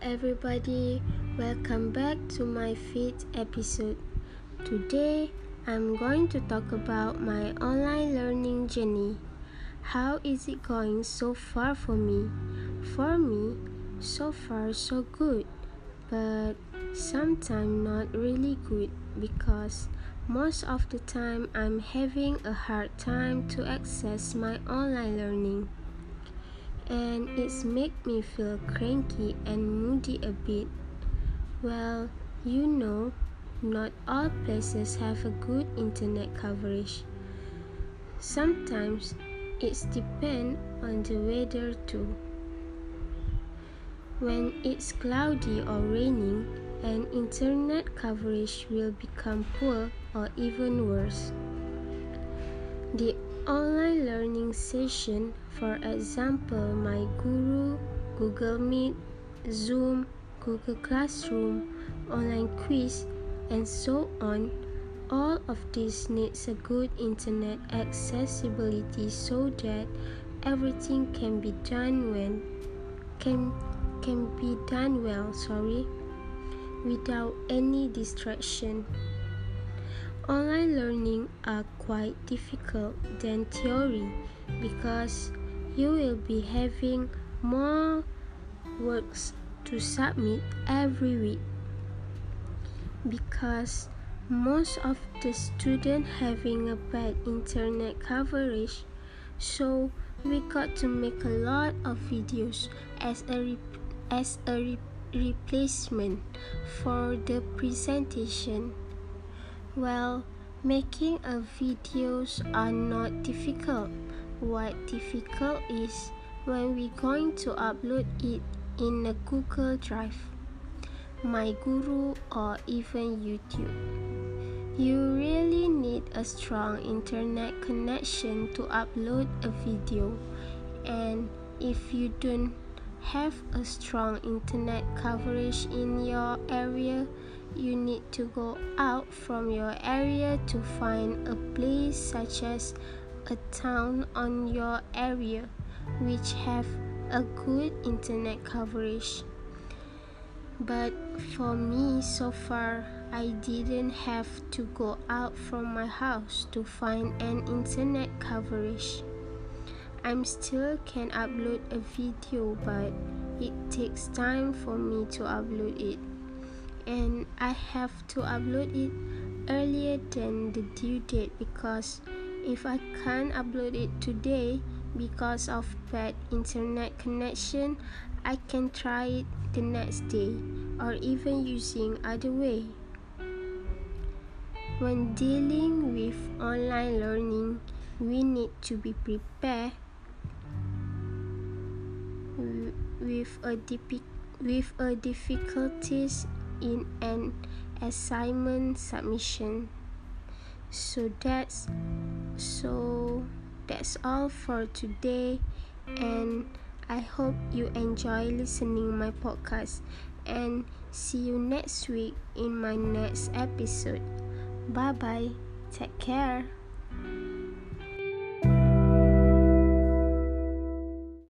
everybody, welcome back to my fifth episode. Today I'm going to talk about my online learning journey. How is it going so far for me? For me, so far so good, but sometimes not really good because most of the time I'm having a hard time to access my online learning and it's make me feel cranky and moody a bit. Well, you know, not all places have a good internet coverage. Sometimes it's depend on the weather too. When it's cloudy or raining, and internet coverage will become poor or even worse. The online learning session, for example, my Guru, Google Meet, Zoom, Google Classroom, online quiz, and so on, all of this needs a good internet accessibility so that everything can be done when can can be done well, sorry, without any distraction. Online learning are quite difficult than theory because you will be having more works to submit every week. Because most of the students having a bad internet coverage so we got to make a lot of videos as a as a replacement for the presentation well, making a videos are not difficult. What difficult is when we going to upload it in a Google Drive, My Guru or even YouTube. You really need a strong internet connection to upload a video and if you don't have a strong internet coverage in your area, you need to go out from your area to find a place such as a town on your area which have a good internet coverage. But for me so far I didn't have to go out from my house to find an internet coverage I'm still can upload a video but it takes time for me to upload it and I have to upload it earlier than the due date because if I can't upload it today because of bad internet connection, I can try it the next day or even using other way. When dealing with online learning, we need to be prepared with a with a difficulties in an assignment submission. So that's so that's all for today and i hope you enjoy listening my podcast and see you next week in my next episode. Bye bye. Take care